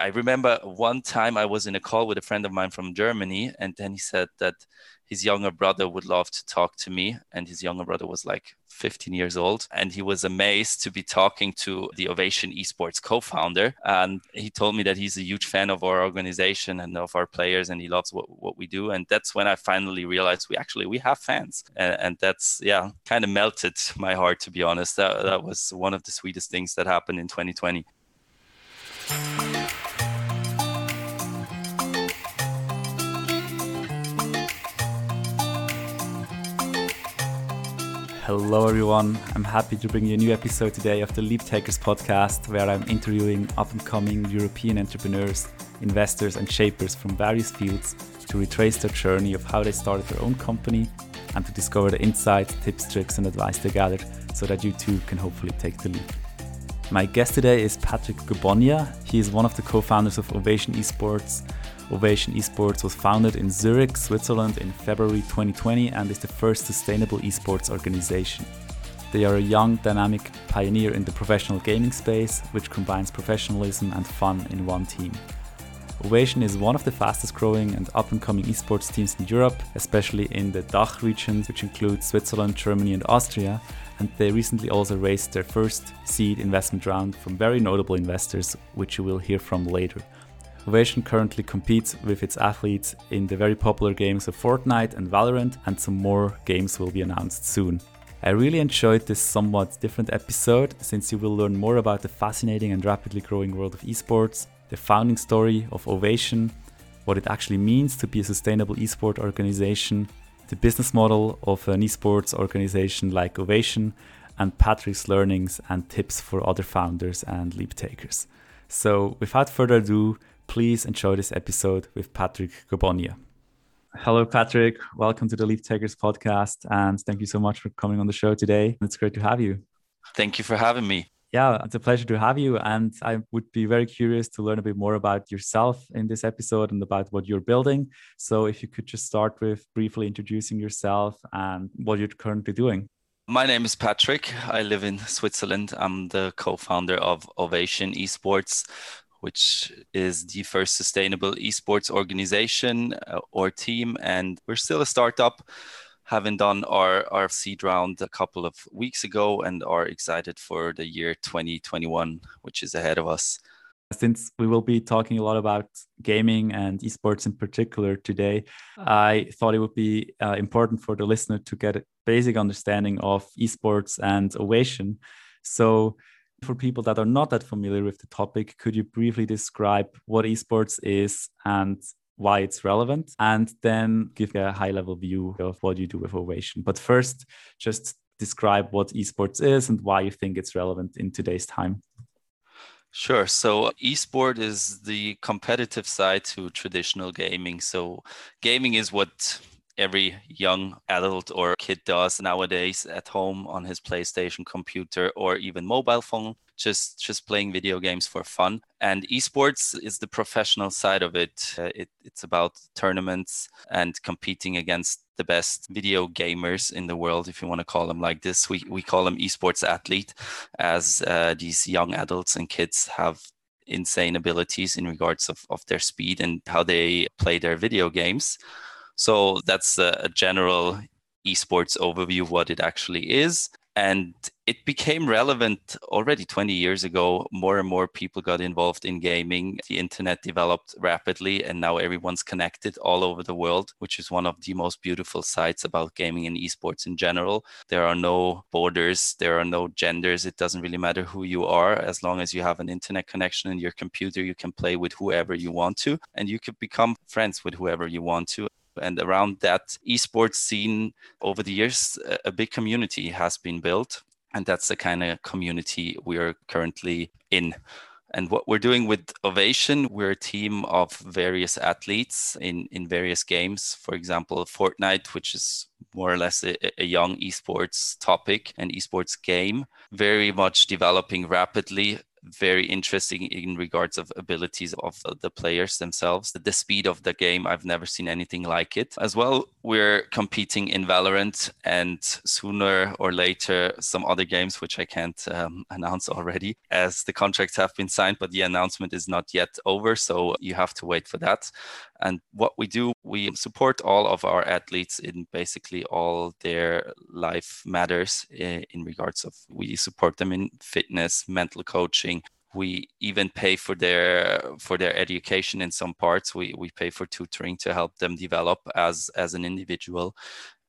I remember one time I was in a call with a friend of mine from Germany, and then he said that his younger brother would love to talk to me. And his younger brother was like 15 years old. And he was amazed to be talking to the Ovation Esports co founder. And he told me that he's a huge fan of our organization and of our players, and he loves what, what we do. And that's when I finally realized we actually we have fans. And, and that's, yeah, kind of melted my heart, to be honest. That, that was one of the sweetest things that happened in 2020. Hello, everyone. I'm happy to bring you a new episode today of the Leap Takers podcast, where I'm interviewing up and coming European entrepreneurs, investors, and shapers from various fields to retrace their journey of how they started their own company and to discover the insights, tips, tricks, and advice they gathered so that you too can hopefully take the leap. My guest today is Patrick Gobonia. He is one of the co founders of Ovation Esports Ovation Esports was founded in Zurich, Switzerland in February 2020 and is the first sustainable esports organization. They are a young, dynamic pioneer in the professional gaming space, which combines professionalism and fun in one team. Ovation is one of the fastest growing and up and coming esports teams in Europe, especially in the DACH region, which includes Switzerland, Germany, and Austria. And they recently also raised their first seed investment round from very notable investors, which you will hear from later. Ovation currently competes with its athletes in the very popular games of Fortnite and Valorant, and some more games will be announced soon. I really enjoyed this somewhat different episode since you will learn more about the fascinating and rapidly growing world of esports, the founding story of Ovation, what it actually means to be a sustainable esport organization, the business model of an esports organization like Ovation, and Patrick's learnings and tips for other founders and leap takers. So, without further ado, Please enjoy this episode with Patrick Gobonia. Hello, Patrick. Welcome to the Leap Takers podcast. And thank you so much for coming on the show today. It's great to have you. Thank you for having me. Yeah, it's a pleasure to have you. And I would be very curious to learn a bit more about yourself in this episode and about what you're building. So, if you could just start with briefly introducing yourself and what you're currently doing. My name is Patrick. I live in Switzerland. I'm the co founder of Ovation Esports which is the first sustainable esports organization uh, or team. And we're still a startup, having done our, seed round a couple of weeks ago and are excited for the year 2021, which is ahead of us. Since we will be talking a lot about gaming and esports in particular today, I thought it would be uh, important for the listener to get a basic understanding of esports and Ovation. So, for people that are not that familiar with the topic, could you briefly describe what esports is and why it's relevant? And then give a high level view of what you do with Ovation. But first, just describe what esports is and why you think it's relevant in today's time. Sure. So, esport is the competitive side to traditional gaming. So, gaming is what every young adult or kid does nowadays at home on his PlayStation computer or even mobile phone just just playing video games for fun and esports is the professional side of it. Uh, it it's about tournaments and competing against the best video gamers in the world if you want to call them like this we, we call them esports athlete as uh, these young adults and kids have insane abilities in regards of, of their speed and how they play their video games so that's a, a general esports overview of what it actually is. And it became relevant already 20 years ago. More and more people got involved in gaming. The internet developed rapidly, and now everyone's connected all over the world, which is one of the most beautiful sides about gaming and esports in general. There are no borders, there are no genders. It doesn't really matter who you are. As long as you have an internet connection in your computer, you can play with whoever you want to, and you could become friends with whoever you want to and around that esports scene over the years, a big community has been built. And that's the kind of community we are currently in. And what we're doing with Ovation, we're a team of various athletes in, in various games. For example, Fortnite, which is more or less a, a young esports topic and esports game, very much developing rapidly. Very interesting in regards of abilities of the players themselves. The speed of the game, I've never seen anything like it. As well, we're competing in Valorant and sooner or later some other games, which I can't um, announce already as the contracts have been signed, but the announcement is not yet over. So you have to wait for that. And what we do, we support all of our athletes in basically all their life matters in, in regards of we support them in fitness, mental coaching. We even pay for their for their education in some parts. We we pay for tutoring to help them develop as as an individual.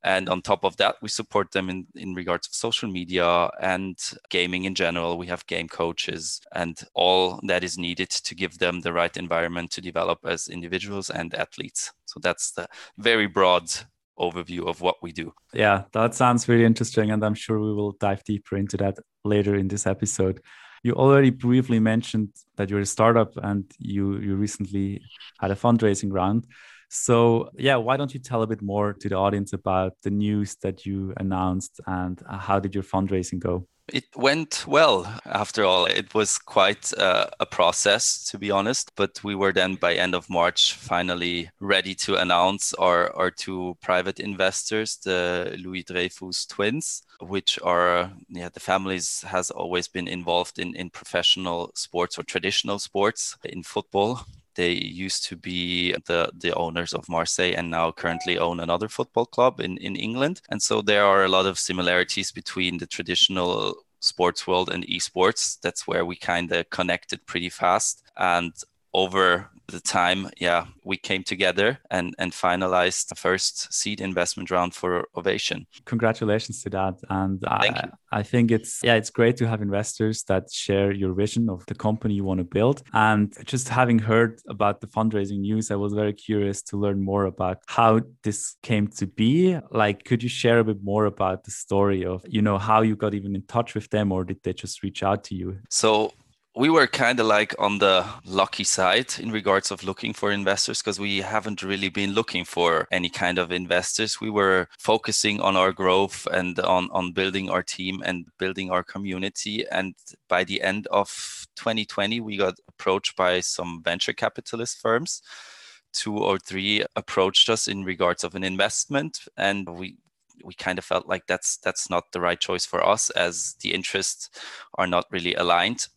And on top of that, we support them in, in regards of social media and gaming in general. We have game coaches and all that is needed to give them the right environment to develop as individuals and athletes. So that's the very broad overview of what we do. Yeah, that sounds really interesting. And I'm sure we will dive deeper into that later in this episode. You already briefly mentioned that you're a startup and you, you recently had a fundraising round. So, yeah, why don't you tell a bit more to the audience about the news that you announced and uh, how did your fundraising go? It went well after all. It was quite uh, a process, to be honest. But we were then, by end of March, finally ready to announce our, our two private investors, the Louis Dreyfus twins, which are, yeah, the families has always been involved in, in professional sports or traditional sports in football they used to be the, the owners of Marseille and now currently own another football club in, in England. And so there are a lot of similarities between the traditional sports world and esports. That's where we kind of connected pretty fast. And over the time, yeah, we came together and, and finalized the first seed investment round for Ovation. Congratulations to that. And I. I think it's, yeah, it's great to have investors that share your vision of the company you want to build. And just having heard about the fundraising news, I was very curious to learn more about how this came to be. Like, could you share a bit more about the story of, you know, how you got even in touch with them or did they just reach out to you? So we were kind of like on the lucky side in regards of looking for investors because we haven't really been looking for any kind of investors. We were focusing on our growth and on on building our team and building our community. And by the end of 2020 we got approached by some venture capitalist firms. Two or three approached us in regards of an investment and we we kind of felt like that's that's not the right choice for us as the interests are not really aligned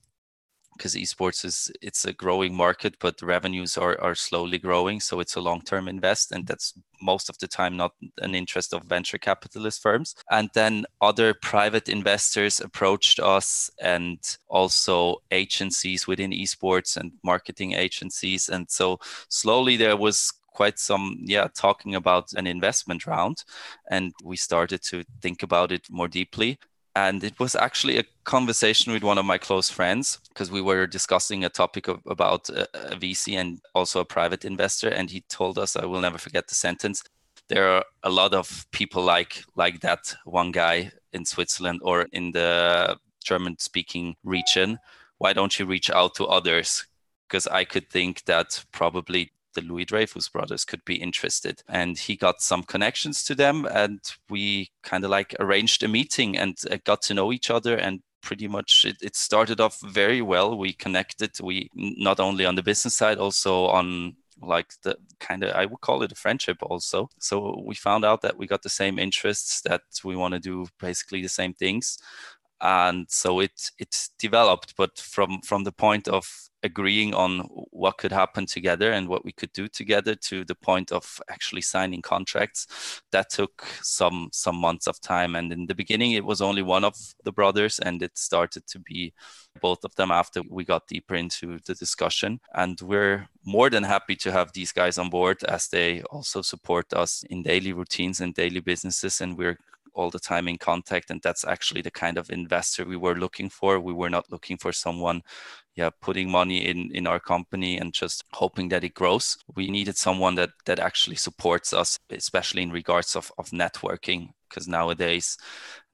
because esports is it's a growing market but revenues are, are slowly growing so it's a long-term invest and that's most of the time not an interest of venture capitalist firms. And then other private investors approached us and also agencies within esports and marketing agencies. And so slowly there was quite some yeah talking about an investment round and we started to think about it more deeply and it was actually a conversation with one of my close friends because we were discussing a topic of, about uh, a, a, VC and also a private investor. And he told us, I will never forget the sentence. There are a lot of people like like that one guy in Switzerland or in the German speaking region. Why don't you reach out to others? Because I could think that probably the Louis Dreyfus brothers could be interested. And he got some connections to them, and we kind of like arranged a meeting and uh, got to know each other and pretty much it, it started off very well. We connected we not only on the business side also on like the kind of i would call it a friendship also. So we found out that we got the same interests that we want to do basically the same things. And so it it developed but from from the point of agreeing on what could happen together and what we could do together to the point of actually signing contracts that took some some months of time. And in the beginning it was only one of the brothers and it started to be both of them after we got deeper into the discussion. And we're more than happy to have these guys on board as they also support us in daily routines and daily businesses. And we're all the time in contact and that's actually the kind of investor we were looking for. We were not looking for someone yeah putting money in in our company and just hoping that it grows. We needed someone that that actually supports us especially in regards of, of networking because nowadays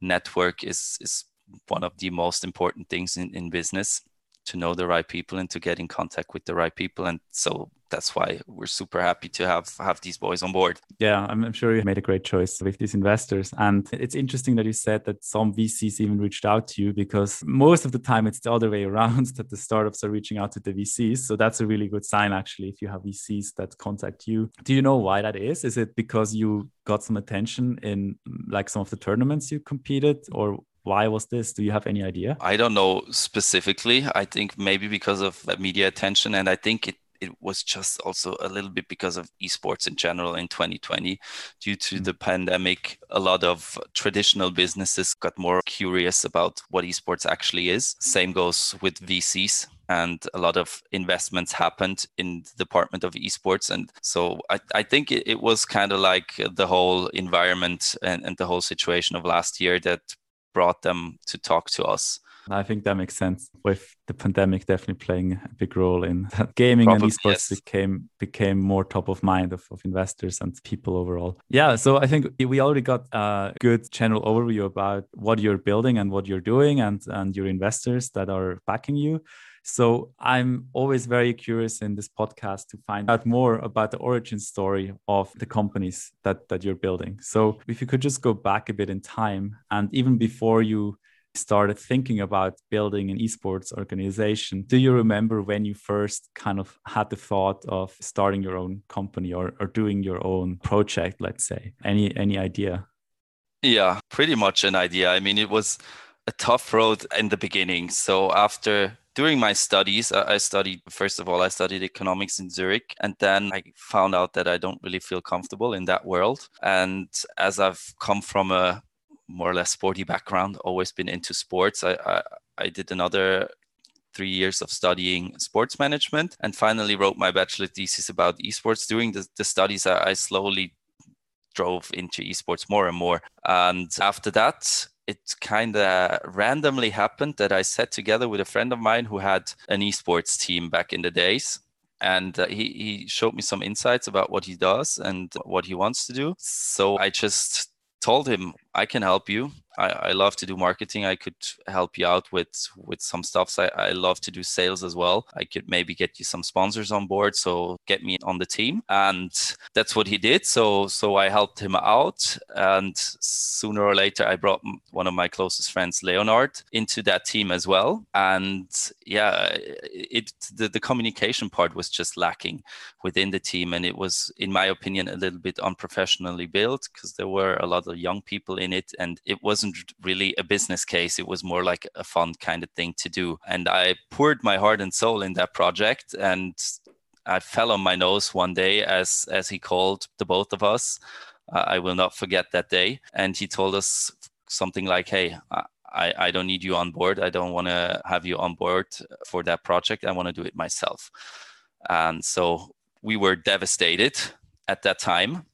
network is is one of the most important things in, in business to know the right people and to get in contact with the right people. And so that's why we're super happy to have have these boys on board. Yeah, I'm, I'm, sure you made a great choice with these investors. And it's interesting that you said that some VCs even reached out to you because most of the time it's the other way around that the startups are reaching out to the VCs. So that's a really good sign actually if you have VCs that contact you. Do you know why that is? Is it because you got some attention in like some of the tournaments you competed or why was this? Do you have any idea? I don't know specifically. I think maybe because of media attention and i think it it was just also a little bit because of esports in general in 2020 due to mm-hmm. the pandemic a lot of traditional businesses got more curious about what esports actually is. Same goes with vcs and a lot of investments happened in the department of esports. And so i, I think it, it was kind of like the whole environment and, and the whole situation of last year that brought them to talk to us I think that makes sense with the pandemic definitely playing a big role in that gaming Probably, and esports yes. became became more top of mind of, of investors and people overall. Yeah, so I think we already got a good general overview about what you're building and what you're doing and and your investors that are backing you. So I'm always very curious in this podcast to find out more about the origin story of the companies that that you're building. So if you could just go back a bit in time and even before you started thinking about building an esports organization, do you remember when you first kind of had the thought of starting your own company or, or doing your own project, let's say? Any any idea? Yeah, pretty much an idea. I mean, it was a tough road in the beginning. So after during my studies, uh, I studied, first of all, I studied economics in Zurich. And then I found out that I don't really feel comfortable in that world. And as I've come from a more or less sporty background, always been into sports. I, I, I did another three years of studying sports management and finally wrote my bachelor thesis about esports. During the, the studies, I, I slowly drove into esports more and more. And after that, it kind of randomly happened that I sat together with a friend of mine who had an esports team back in the days. And uh, he, he showed me some insights about what he does and what he wants to do. So I just told him I can help you. I, I love to do marketing. I could help you out with with some stuff. So I, I love to do sales as well. I could maybe get you some sponsors on board. So get me on the team. And that's what he did. So so I helped him out. And sooner or later I brought one of my closest friends, Leonard, into that team as well. And yeah, it the, the communication part was just lacking within the team. And it was, in my opinion, a little bit unprofessionally built because there were a lot of young people in it and it wasn't really a business case it was more like a fun kind of thing to do and i poured my heart and soul in that project and i fell on my nose one day as as he called the both of us uh, i will not forget that day and he told us something like hey I, I don't need you on board. I don't want to have you on board for that project. I want to do it myself. And so we were devastated at that time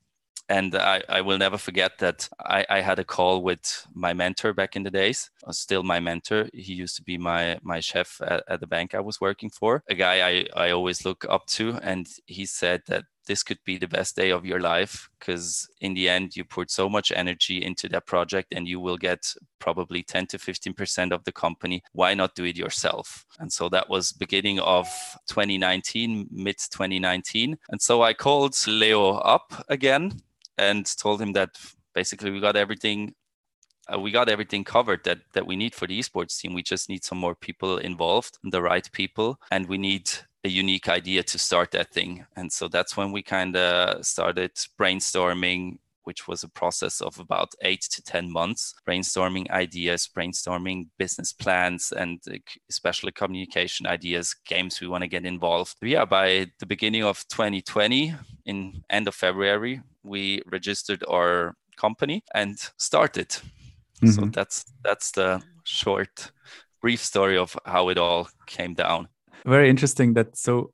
and I, I will never forget that I, I had a call with my mentor back in the days, uh, still my mentor. He used to be my my chef at, at the bank I was working for, a guy I, I always look up to. And he said that this could be the best day of your life because in the end you put so much energy into that project and you will get probably 10 to 15% of the company why not do it yourself and so that was beginning of 2019 mid 2019 and so i called leo up again and told him that basically we got everything uh, we got everything covered that that we need for the esports team. We just need some more people involved the right people and we need a unique idea to start that thing. And so that's when we kind of started brainstorming which was a process of about eight to 10 months, brainstorming ideas, brainstorming business plans, and especially communication ideas, games we want to get involved. Yeah, by the beginning of 2020, in end of February, we registered our company and started. Mm-hmm. So that's that's the short, brief story of how it all came down. Very interesting. That so,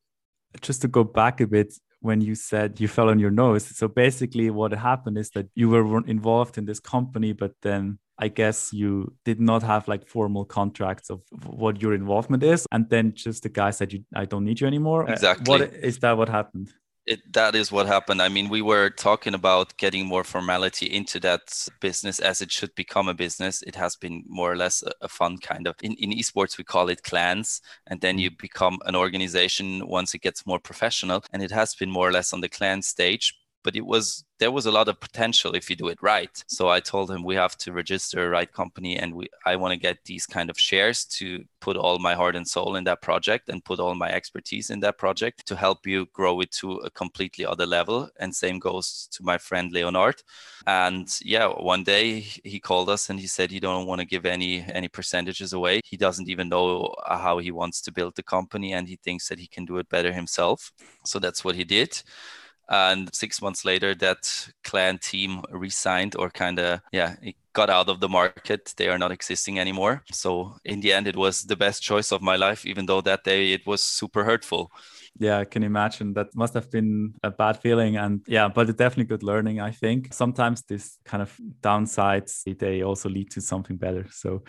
just to go back a bit, when you said you fell on your nose. So basically, what happened is that you were involved in this company, but then I guess you did not have like formal contracts of what your involvement is, and then just the guy said, "You, I don't need you anymore." Uh, exactly. What is that? What happened? It, that is what happened. I mean, we were talking about getting more formality into that business as it should become a business. It has been more or less a, a fun kind of. In, in esports, we call it clans, and then you mm-hmm. become an organization once it gets more professional. And it has been more or less on the clan stage but it was there was a lot of potential if you do it right. So i told him we have to register a right company and we i want to get these kind of shares to put all my heart and soul in that project and put all my expertise in that project to help you grow it to a completely other level. And same goes to my friend leonard. And yeah one day he called us and he said he don't want to give any any percentages away. He doesn't even know how he wants to build the company and he thinks that he can do it better himself. So that's what he did and six months later that clan team resigned or kind of yeah it got out of the market. They are not existing anymore. So in the end it was the best choice of my life even though that day it was super hurtful yeah, I can imagine that must have been a bad feeling. And yeah, but it's definitely good learning, I think. Sometimes this kind of downsides, they also lead to something better. So,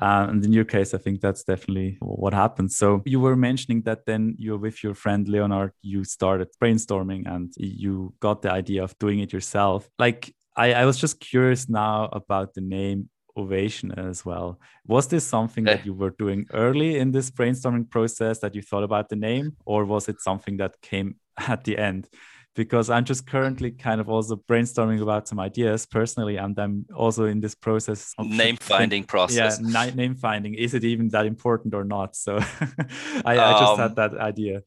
uh, and in your case, I think that's definitely what happened. So you were mentioning that then you're with your friend Leonard, you started brainstorming and you got the idea of doing it yourself. Like, I, I was just curious now about the name ovation as well. Was this something that you were doing early in this brainstorming process that you thought about the name, or was it something that came at the end? Because I'm just currently kind of also brainstorming about some ideas personally, and I'm also in this process of name finding process. Yeah, name finding. Is it even that important or not? So I, I just um, had that idea.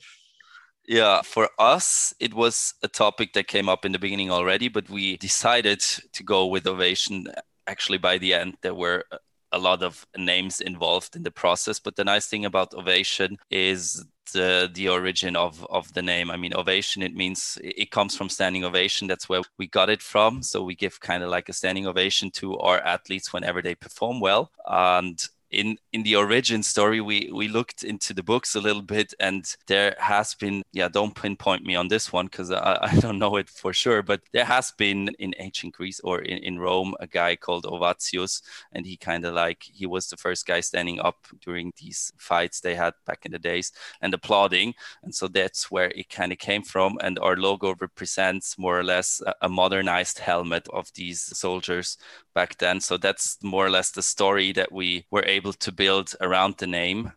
Yeah, for us, it was a topic that came up in the beginning already, but we decided to go with Ovation actually by the end there were a lot of names involved in the process. But the nice thing about ovation is the the origin of of the name. I mean ovation it means it comes from standing ovation. That's where we got it from. So we give kind of like a standing ovation to our athletes whenever they perform well. And in in the origin story we we looked into the books a little bit and there has been yeah don't pinpoint me on this one because I, I don't know it for sure but there has been in ancient greece or in, in rome a guy called ovatius and he kind of like he was the first guy standing up during these fights they had back in the days and applauding and so that's where it kind of came from and our logo represents more or less a, a modernized helmet of these soldiers back then so that's more or less the story that we were able to build around the name.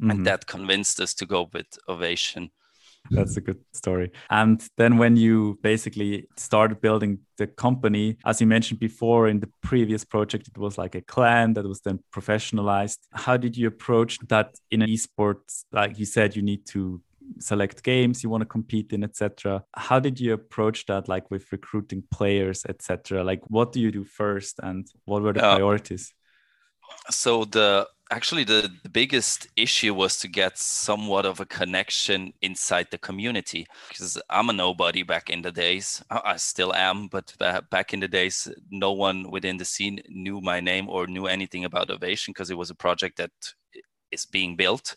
Mm-hmm. And that convinced us to go with Ovation. That's a good story. And then when you basically started building the company, as you mentioned before in the previous project, it was like a clan that was then professionalized. How did you approach that in an esports? Like you said, you need to select games you want to compete in etc how did you approach that like with recruiting players etc like what do you do first and what were the uh, priorities? So the actually the, the biggest issue was to get somewhat of a connection inside the community because i'm a nobody back in the days. I still am but back in the days no one within the scene knew my name or knew anything about ovation because it was a project that is being built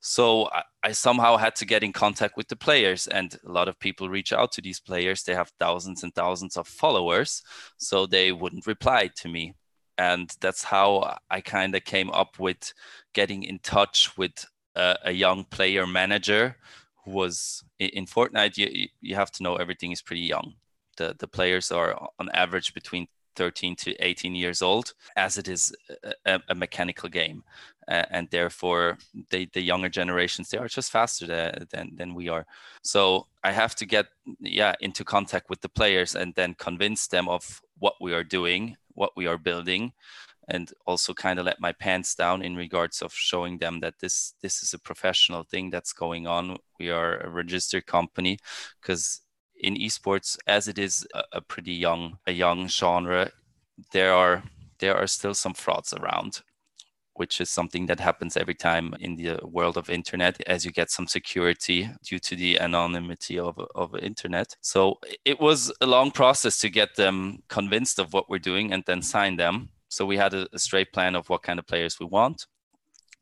so I, I somehow had to get in contact with the players and a lot of people reach out to these players they have thousands and thousands of followers so they wouldn't reply to me and that's how I kind of came up with getting in touch with a, a, young player manager who was in Fortnite. You, you have to know everything is pretty young. The the players are on average between 13 to 18 years old, as it is a, a mechanical game, uh, and therefore they, the younger generations they are just faster than than we are. So I have to get yeah into contact with the players and then convince them of what we are doing what we are building and also kind of let my pants down in regards of showing them that this this is a professional thing that's going on we are a registered company because in esports as it is a, a, pretty young a young genre there are there are still some frauds around which is something that happens every time in the world of internet as you get some security due to the anonymity of, of internet. So it was a long process to get them convinced of what we're doing and then sign them. So we had a, a straight plan of what kind of players we want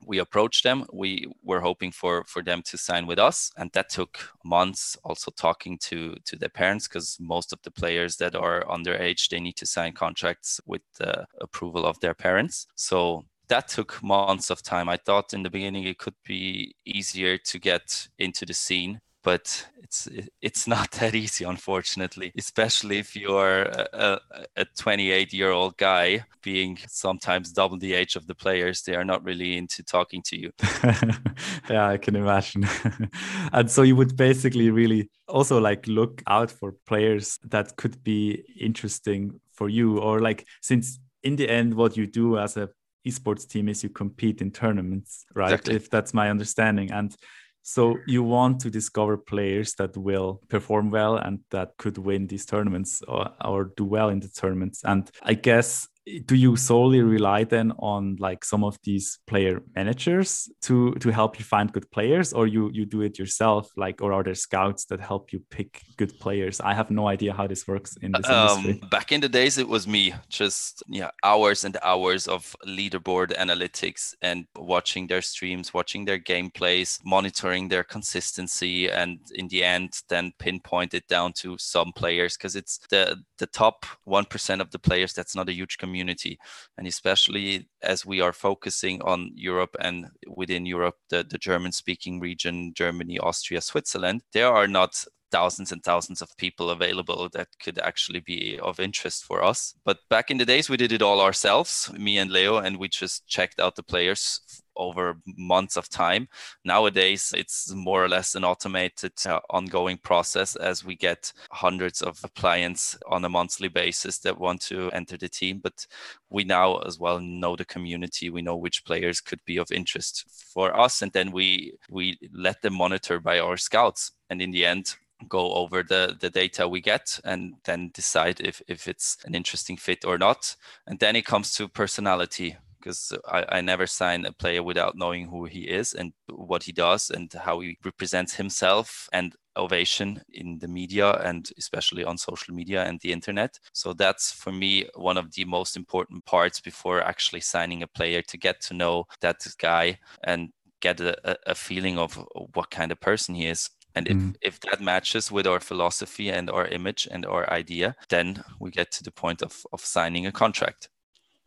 we approached them we were hoping for for them to sign with us and that took months also talking to to their parents because most of the players that are underage they need to sign contracts with the approval of their parents so that took months of time. I thought in the beginning it could be easier to get into the scene, but it's it's not that easy unfortunately especially if you're a, a 28 year old guy being sometimes double the age of the players they are not really into talking to you. Yeah i can imagine. And so you would basically really also like look out for players that could be interesting for you or like since in the end what you do as a esports team is you compete in tournaments right? Exactly. if that's my understanding. And so you want to discover players that will perform well and that could win these tournaments or, or do well in the tournaments. And I guess do you solely rely then on like some of these player managers to to help you find good players? Or you you do it yourself like or are there scouts that help you pick good players? I have no idea how this works in this um, industry. back in the days it was me just yeah hours and hours of leaderboard analytics and watching their streams watching their gameplays monitoring their consistency and in the end then pinpoint it down to some players because it's the the top 1% of the players that's not a huge community community. And especially as we are focusing on Europe and within Europe, the, the German speaking region, Germany, Austria, Switzerland, there are not thousands and thousands of people available that could actually be of interest for us. But back in the days, we did it all ourselves, me and Leo, and we just checked out the players over months of time. Nowadays, it's more or less an automated, uh, ongoing process as we get hundreds of clients on a monthly basis that want to enter the team. But we now as well know the community. We know which players could be of interest for us, and then we we let them monitor by our scouts. And in the end, go over the, the data we get and then decide if, if it's an interesting fit or not. And then it comes to personality because I, I never sign a player without knowing who he is and what he does and how he represents himself and ovation in the media and especially on social media and the internet. So that's for me one of the most important parts before actually signing a player to get to know that guy and get a, a feeling of what kind of person he is. And if, mm. if that matches with our philosophy and our image and our idea, then we get to the point of, of signing a contract.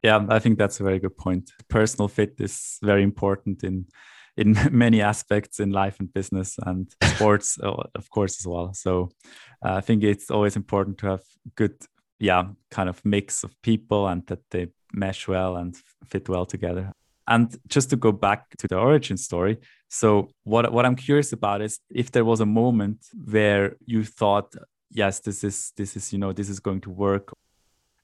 Yeah, I think that's a very good point. Personal fit is very important in in many aspects in life and business and sports, of course, as well. So uh, I think it's always important to have good, yeah, kind of mix of people and that they mesh well and fit well together. And just to go back to the origin story, so what what I'm curious about is if there was a moment where you thought, yes, this is this is you know this is going to work,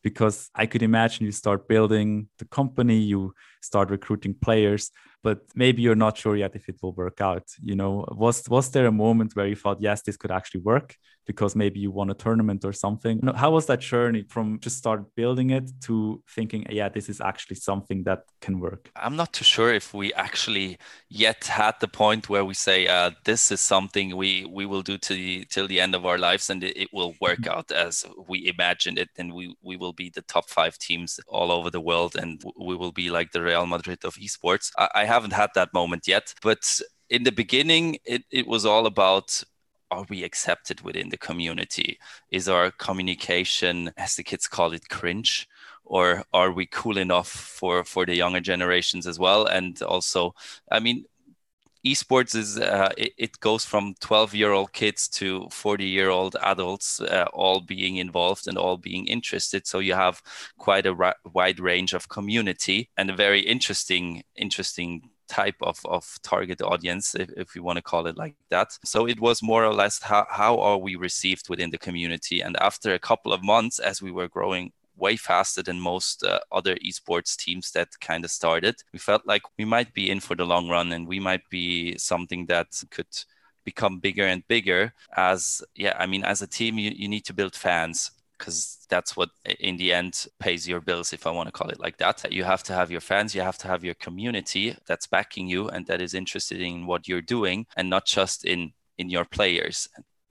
because I could imagine you start building the company, you start recruiting players, but maybe you're not sure yet if it will work out. You know, was was there a moment where you thought, yes, this could actually work because maybe you won a tournament or something? How was that journey from just start building it to thinking, yeah, this is actually something that can work? I'm not too sure if we actually yet had the point where we say, uh, this is something we we will do to the, till the end of our lives and it, it will work mm-hmm. out as we imagined it, and we we will be the top five teams all over the world, and we will be like the Real Madrid of esports. I, I haven't had that moment yet, but in the beginning, it, it was all about are we accepted within the community? Is our communication, as the kids call it, cringe? Or are we cool enough for, for the younger generations as well? And also, I mean, esports is uh, it, it, goes from 12 year old kids to 40 year old adults uh, all being involved and all being interested so you have quite a ra- wide range of community and a very interesting interesting type of, of target audience if, if you want to call it like that so it was more or less how, how are we received within the community and after a couple of months as we were growing way faster than most uh, other esports teams that kind of started. We felt like we might be in for the long run and we might be something that could become bigger and bigger as yeah i mean as a team you, you need to build fans because that's what in the end pays your bills if i want to call it like that. You have to have your fans you have to have your community that's backing you and that is interested in what you're doing and not just in in your players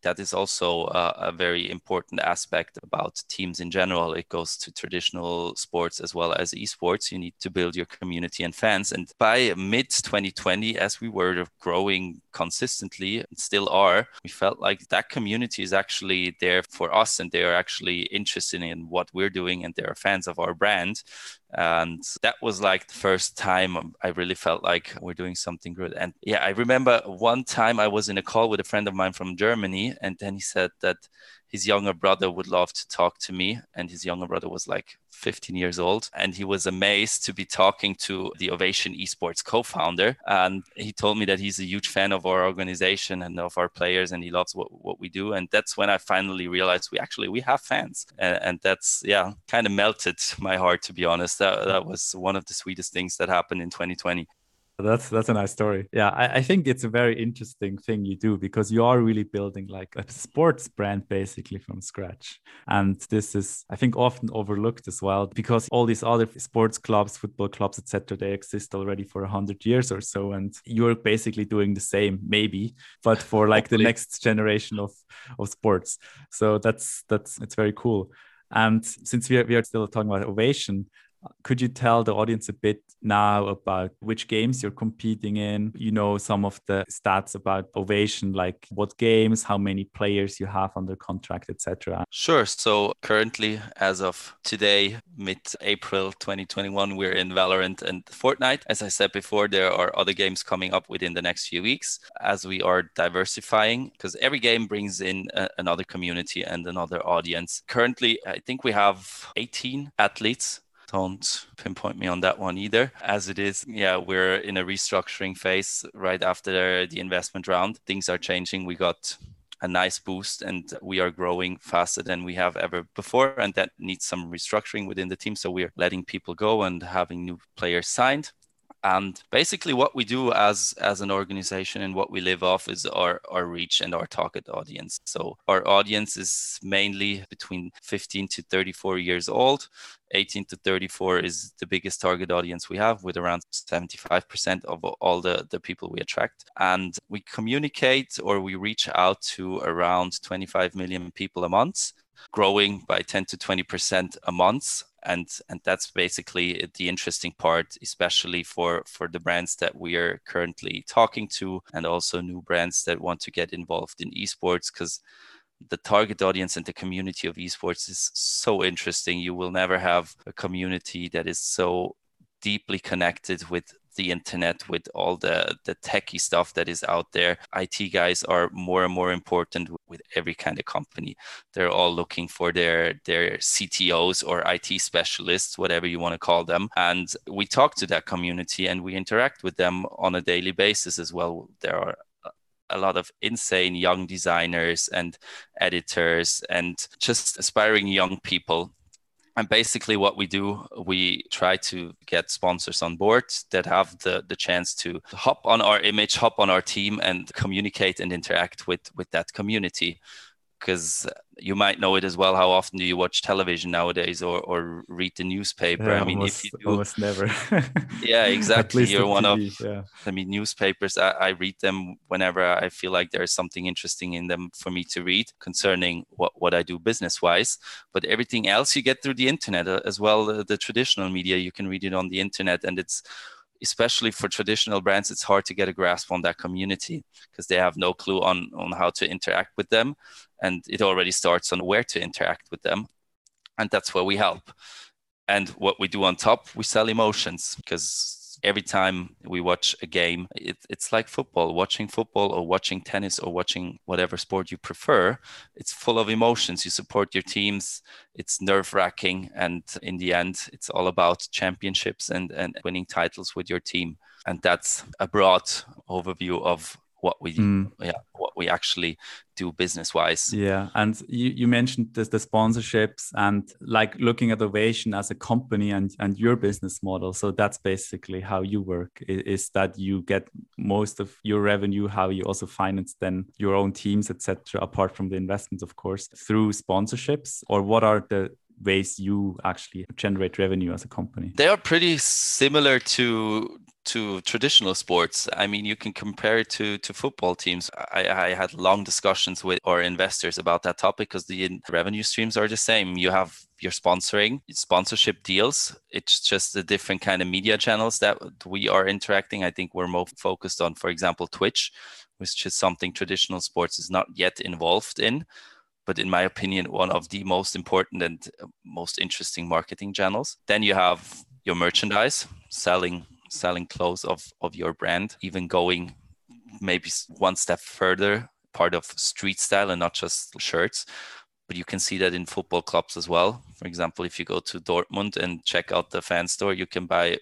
that is also a, a, very important aspect about teams in general. It goes to traditional sports as well as esports. You need to build your community and fans. And by mid 2020, as we were growing consistently and still are, we felt like that community is actually there for us and they are actually interested in what we're doing and they are fans of our brand And that was like the first time I really felt like we're doing something good. And yeah, I remember one time I was in a call with a friend of mine from Germany, and then he said that his younger brother would love to talk to me. And his younger brother was like 15 years old. And he was amazed to be talking to the Ovation Esports co founder. And he told me that he's a huge fan of our organization and of our players and he loves what, what we do. And that's when I finally realized we actually we have fans. And, and that's, yeah, kind of melted my heart, to be honest. That, that was one of the sweetest things that happened in 2020. That's that's a nice story. Yeah, I, I, think it's a very interesting thing you do because you are really building like a sports brand basically from scratch. And this is, I think, often overlooked as well because all these other sports clubs, football clubs, etc., they exist already for a hundred years or so, and you're basically doing the same, maybe, but for like the next generation of of sports. So that's that's it's very cool. And since we are, we are still talking about ovation, could you tell the audience a bit now about which games you're competing in? You know, some of the stats about Ovation, like what games, how many players you have under contract, etc. Sure. So currently, as of today, mid-April 2021, we're in Valorant and Fortnite. As I said before, there are other games coming up within the next few weeks as we are diversifying because every game brings in a, another community and another audience. Currently, I think we have 18 athletes don't pinpoint me on that one either. As it is, yeah, we're in a restructuring phase right after the investment round. Things are changing. We got a nice boost and we are growing faster than we have ever before and that needs some restructuring within the team so we're letting people go and having new players signed and basically what we do as as an organization and what we live off is our our reach and our target audience. So our audience is mainly between 15 to 34 years old. 18 to 34 is the biggest target audience we have with around 75% of all the, the people we attract. And we communicate or we reach out to around 25 million people a month growing by 10 to 20% a month and and that's basically the interesting part especially for for the brands that we are currently talking to and also new brands that want to get involved in esports because the target audience and the community of esports is so interesting. You will never have a community that is so deeply connected with the internet with all the the techie stuff that is out there. It guys are more and more important with every kind of company. They're all looking for their their ctos or it specialists whatever you want to call them. And we talk to that community and we interact with them on a daily basis as well. There are a lot of insane young designers and editors and just aspiring young people and basically what we do we try to get sponsors on board that have the, the chance to hop on our image hop on our team and communicate and interact with with that community because you might know it as well. How often do you watch television nowadays or, or read the newspaper? Yeah, I mean, almost, if you do, almost never. yeah, exactly. You're one TV, of. Yeah. I mean, newspapers. I, I, read them whenever I feel like there's something interesting in them for me to read concerning what what I do business wise. But everything else you get through the internet uh, as well. Uh, the traditional media you can read it on the internet, and it's especially for traditional brands, it's hard to get a grasp on that community because they have no clue on, on how to interact with them. And it already starts on where to interact with them. And that's where we help. And what we do on top, we sell emotions because every time we watch a game, it, it's like football. Watching football or watching tennis or watching whatever sport you prefer, it's full of emotions. You support your teams. It's nerve wracking, and in the end, it's all about championships and and winning titles with your team. And that's a broad overview of what we mm. yeah what we actually do business wise yeah and you, you mentioned the, the sponsorships and like looking at ovation as a company and and your business model. So that's basically how you work is that you get most of your revenue how you also finance then your own teams etc apart from the investments of course through sponsorships? Or what are the ways you actually generate revenue as a company they are pretty similar to to traditional sports. I mean, you can compare it to to football teams. I, I had long discussions with our investors about that topic because the revenue streams are the same. You have your sponsoring, sponsorship deals. It's just the different kind of media channels that we are interacting. I think we're more focused on, for example, Twitch, which is something traditional sports is not yet involved in but in my opinion, one of the most important and uh, most interesting marketing channels. Then you have your merchandise, selling selling clothes of of your brand, even going maybe one step further, part of street style and not just shirts. But you can see that in football clubs as well. For example, if you go to Dortmund and check out the fan store, you can buy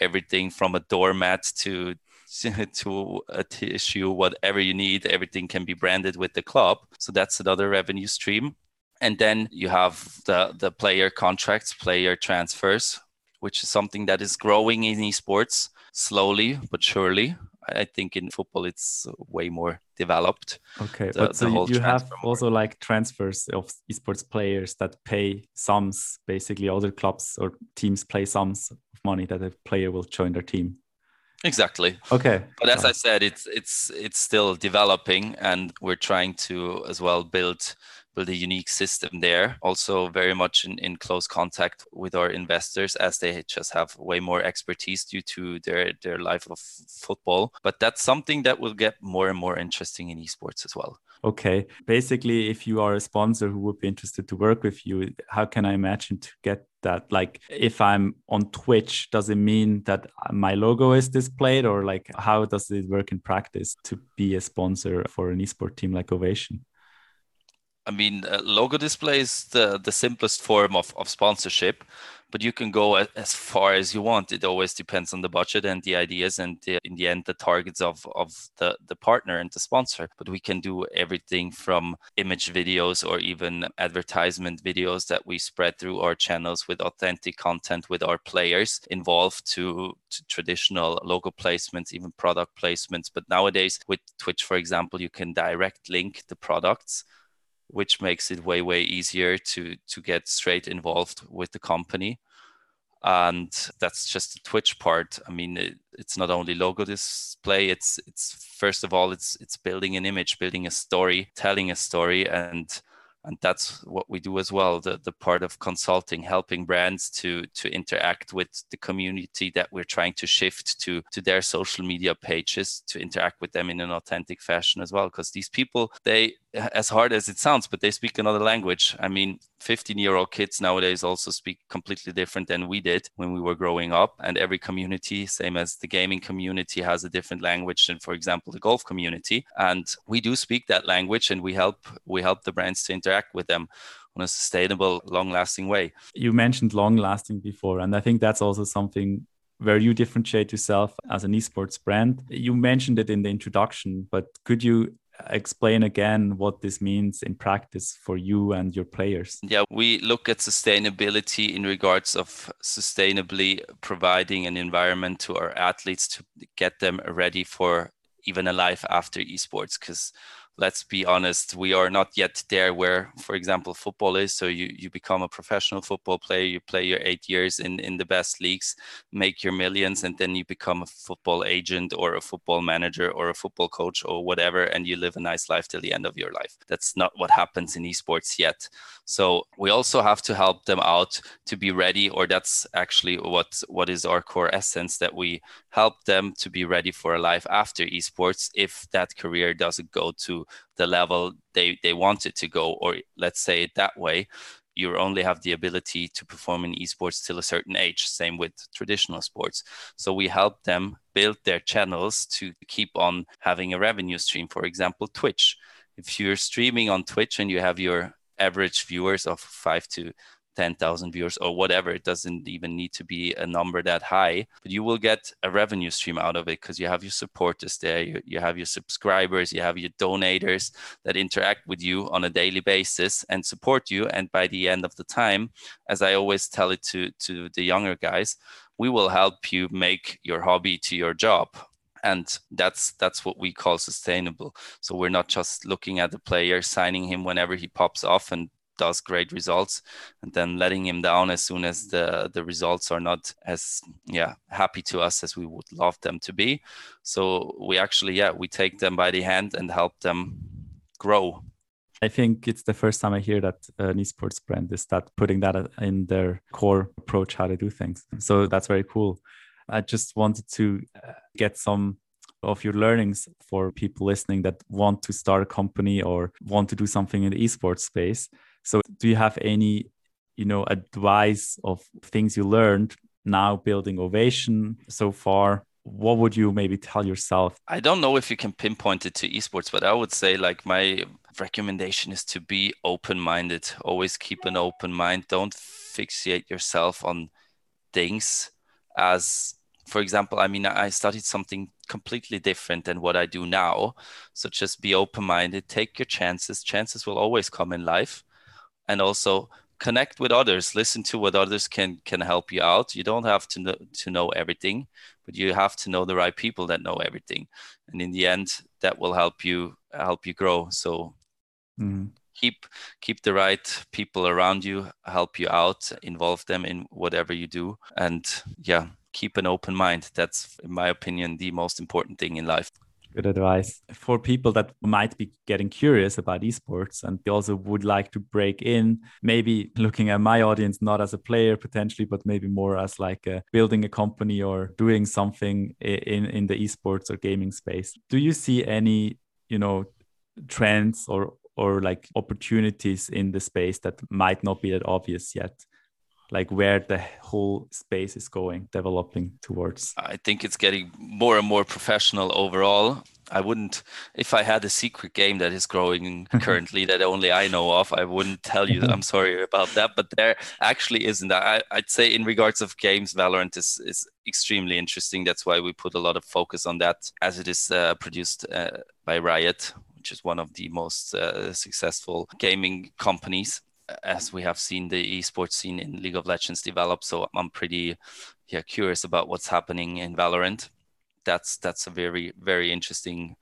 everything from a doormat to to a tissue, whatever you need, everything can be branded with the club. So that's another revenue stream. And then you have the, the player contracts, player transfers, which is something that is growing in esports slowly but surely. I think in football it's way more developed. Okay, the, but so you have also like transfers of esports players that pay sums. Basically, other clubs or teams pay sums of money that a player will join their team. Exactly. Okay. But as I said, it's it's it's still developing, and we're trying to as well build build a unique system there. Also, very much in, in close contact with our investors as they just have way more expertise due to their, their life of football. But that's something that will get more and more interesting in esports as well. Okay. Basically, if you are a sponsor who would be interested to work with you, how can I imagine to get that? Like, if I'm on Twitch, does it mean that my logo is displayed, or like, how does it work in practice to be a sponsor for an esport team like Ovation? I mean, uh, logo display is the, the simplest form of, of sponsorship, but you can go as far as you want. It always depends on the budget and the ideas, and the, in the end, the targets of, of the, the partner and the sponsor. But we can do everything from image videos or even advertisement videos that we spread through our channels with authentic content with our players involved to, to traditional logo placements, even product placements. But nowadays, with Twitch, for example, you can direct link the products which makes it way way easier to to get straight involved with the company. And that's just the twitch part. I mean it, it's not only logo display it's it's first of all it's it's building an image building a story telling a story and and that's what we do as well. The, the part of consulting helping brands to to interact with the community that we're trying to shift to to their social media pages to interact with them in an authentic fashion as well. Because these people they as hard as it sounds but they speak another language. I mean 15 year old kids nowadays also speak completely different than we did when we were growing up and every community same as the gaming community has a different language than for example the golf community. And we do speak that language and we help we help the brands to interact with them on a sustainable long lasting way. You mentioned long lasting before and i think that's also something where you differentiate yourself as an esports brand. You mentioned it in the introduction, but could you explain again what this means in practice for you and your players? Yeah we look at sustainability in regards of sustainably providing an environment to our athletes to get them ready for even a life after esports because let's be honest, we are not yet there where, for example, football is. So you, you become a professional football player, you play your eight years in, in the best leagues, make your millions, and then you become a football agent or a football manager or a football coach or whatever, and you live a nice life till the end of your life. That's not what happens in esports yet. So we also have to help them out to be ready, or that's actually what what is our core essence that we help them to be ready for a life after esports if that career doesn't go to the level they, they want it to go, or let's say it that way, you only have the ability to perform in esports till a certain age. Same with traditional sports. So we help them build their channels to keep on having a revenue stream. For example, Twitch. If you're streaming on Twitch and you have your average viewers of five to 10,000 viewers or whatever. It doesn't even need to be a number that high, but you will get a revenue stream out of it because you have your supporters there, you, you have your subscribers, you have your donators that interact with you on a daily basis and support you. And by the end of the time, as I always tell it to, to the younger guys, we will help you make your hobby to your job and that's that's what we call sustainable so we're not just looking at the player signing him whenever he pops off and does great results and then letting him down as soon as the the results are not as yeah happy to us as we would love them to be so we actually yeah we take them by the hand and help them grow I think it's the first time I hear that an esports brand is that putting that in their core approach how they do things. So that's very cool. I just wanted to uh, get some of your learnings for people listening that want to start a company or want to do something in the esports space. So, do you have any, you know, advice of things you learned now building Ovation so far. What would you maybe tell yourself? I don't know if you can pinpoint it to esports, but I would say like my recommendation is to be open minded. Always keep an open mind. Don't fixate yourself on things as for example, I mean, I studied something completely different than what I do now. So just be open minded, take your chances. Chances will always come in life. And also connect with others, listen to what others can can help you out. You don't have to know, to know everything, but you have to know the right people that know everything. And in the end, that will help you help you grow. So mm-hmm. keep keep the right people around you, help you out, involve them in whatever you do. And yeah, keep an open mind. That's, in my opinion, the most important thing in life. Good advice for people that might be getting curious about esports and they also would like to break in. Maybe looking at my audience, not as a player potentially, but maybe more as like a, building a company or doing something in in the esports or gaming space. Do you see any, you know, trends or or like opportunities in the space that might not be that obvious yet? Like where the whole space is going developing towards. I think it's getting more and more professional overall. I wouldn't if i had a secret game that is growing currently that only i know of i wouldn't tell you i'm sorry about that but there actually isn't. I, i'd say in regards of games valorant is, is extremely interesting. That's why we put a lot of focus on that as it is uh, produced uh, by riot which is one of the most uh, successful gaming companies as we have seen the esports scene in League of Legends develop. So I'm pretty yeah curious about what's happening in Valorant. That's that's a very very interesting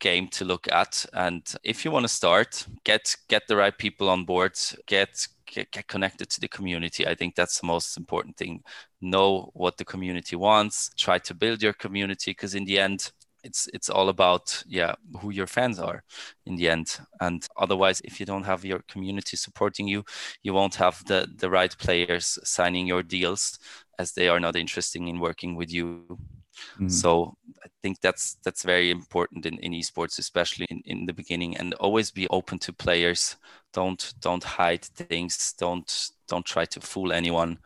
game to look at. And if you want to start, get get the right people on board, get, get connected to the community. I think that's the most important thing. Know what the community wants. Try to build your community because in the end, it's it's all about yeah who your fans are in the end. And otherwise if you don't have your community supporting you you won't have the the right players signing your deals as they are not interested in working with you. Mm-hmm. so i think that's that's very important in, in esports especially in, in the beginning. And always be open to players. Don't don't hide things. Don't don't try to fool anyone.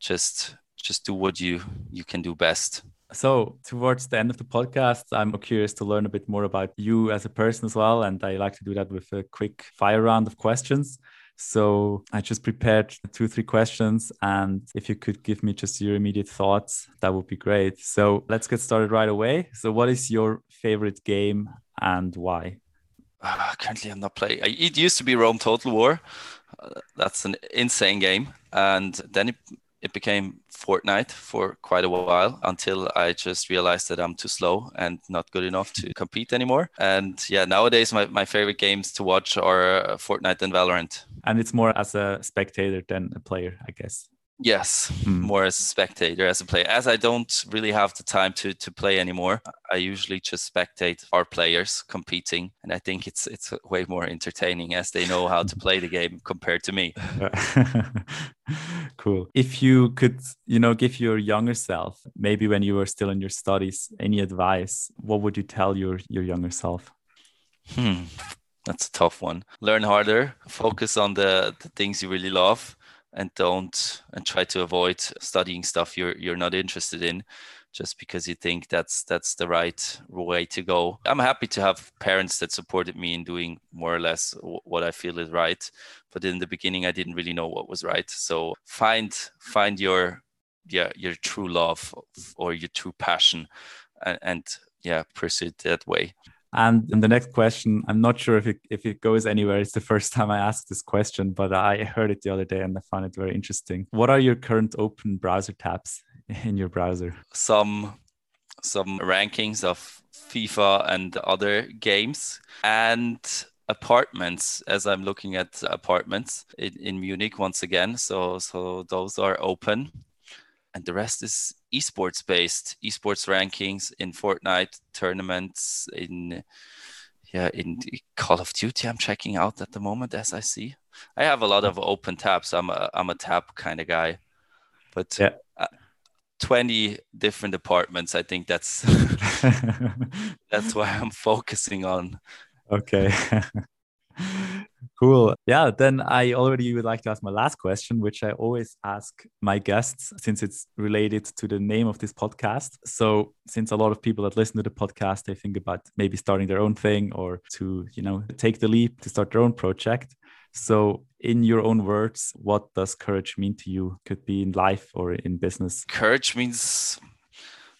Just just do what you you can do best so, towards the end of the podcast, I'm curious to learn a bit more about you as a person as well. And I like to do that with a quick fire round of questions. So, I just prepared two, three questions. And if you could give me just your immediate thoughts, that would be great. So, let's get started right away. So, what is your favorite game and why? Uh, currently, I'm not playing. It used to be Rome Total War. Uh, that's an insane game. And then it it became Fortnite for quite a while until I just realized that I'm too slow and not good enough to compete anymore. And yeah, nowadays my, my favorite games to watch are uh, Fortnite and Valorant. And it's more as a spectator than a player, I guess. Yes, mm. more as a spectator, as a player. As I don't really have the time to to play anymore, I usually just spectate our players competing, and I think it's it's way more entertaining as they know how to play the game compared to me. cool. If you could, you know, give your younger self, maybe when you were still in your studies, any advice, what would you tell your your younger self? Hmm. That's a tough one. Learn harder, focus on the, the things you really love and don't and try to avoid studying stuff you're you're not interested in just because you think that's that's the right way to go. I'm happy to have parents that supported me in doing more or less what i feel is right but in the beginning i didn't really know what was right. So find find your yeah your true love or your true passion and, and yeah pursue it that way and, the next question, I'm not sure if it, if it goes anywhere. It's the first time I asked this question, but I heard it the other day and I found it very interesting. What are your current open browser tabs in your browser? Some some rankings of FIFA and other games and apartments as I'm looking at apartments in, in Munich once again. So so those are open and the rest is esports based esports rankings in fortnite tournaments in yeah in call of duty i'm checking out at the moment as i see. I have a lot of open tabs. I'm a i'm a tab kind of guy. But yeah. Uh, 20 different departments i think that's that's why i'm focusing on. Okay Cool. Yeah, then I already would like to ask my last question, which I always ask my guests since it's related to the name of this podcast. So, since a lot of people that listen to the podcast, they think about maybe starting their own thing or to, you know, take the leap to start their own project. So, in your own words, what does courage mean to you? Could be in life or in business. Courage means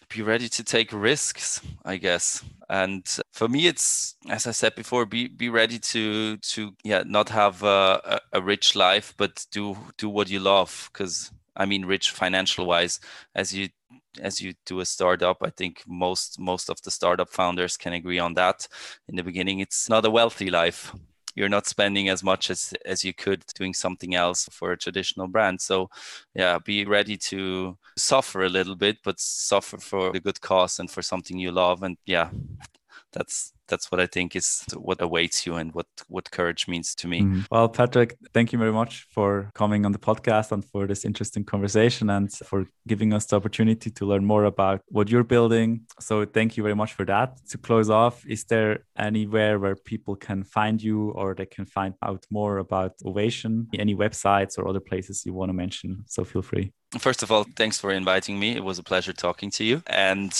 be ready to take risks, I guess. And for me, it's as I said before, be be ready to to yeah not have a, a rich life, but do do what you love. Because I mean, rich financial wise, as you as you do a startup i think most most of the startup founders can agree on that in the beginning it's not a wealthy life you're not spending as much as as you could doing something else for a traditional brand. So yeah be ready to suffer a little bit but suffer for a good cause and for something you love. And yeah that's that's what I think is what awaits you and what what courage means to me. Mm. Well, Patrick, thank you very much for coming on the podcast and for this interesting conversation and for giving us the opportunity to learn more about what you're building. So thank you very much for that. To close off, is there anywhere where people can find you or they can find out more about Ovation? Any websites or other places you want to mention? So feel free. First of all, thanks for inviting me. It was a pleasure talking to you. And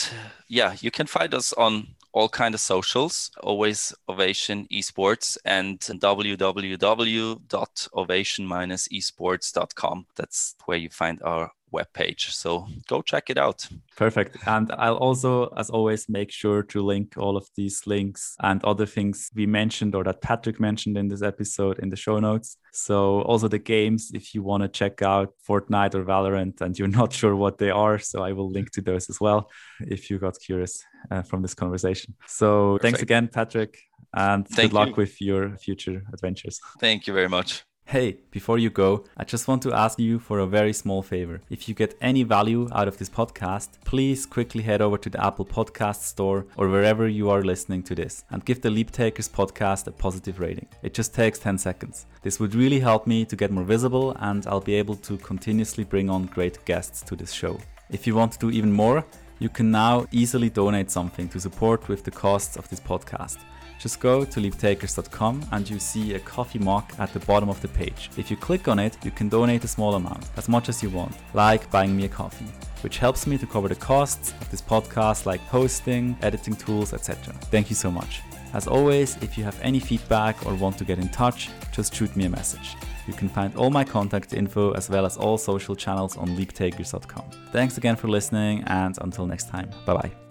yeah, you can find us on all kind of socials always ovation esports and www.ovation-esports.com that's where you find our webpage. So go check it out. Perfect. And I'll also, as always, make sure to link all of these links and other things we mentioned or that Patrick mentioned in this episode in the show notes. So also the games, if you want to check out Fortnite or Valorant and you're not sure what they are. So I will link to those as well if you got curious uh, from this conversation. So Perfect. thanks again, Patrick. And Thank good luck you. with your future adventures. Thank you very much. Hey, before you go, I just want to ask you for a very small favor. If you get any value out of this podcast, please quickly head over to the Apple Podcast Store or wherever you are listening to this and give the Leap Takers podcast a positive rating. It just takes 10 seconds. This would really help me to get more visible and I'll be able to continuously bring on great guests to this show. If you want to do even more, you can now easily donate something to support with the costs of this podcast. Just go to leaptakers.com and you see a coffee mug at the bottom of the page. If you click on it, you can donate a small amount, as much as you want, like buying me a coffee, which helps me to cover the costs of this podcast like hosting, editing tools, etc. Thank you so much. As always, if you have any feedback or want to get in touch, just shoot me a message. You can find all my contact info as well as all social channels on leaptakers.com. Thanks again for listening and until next time. Bye bye.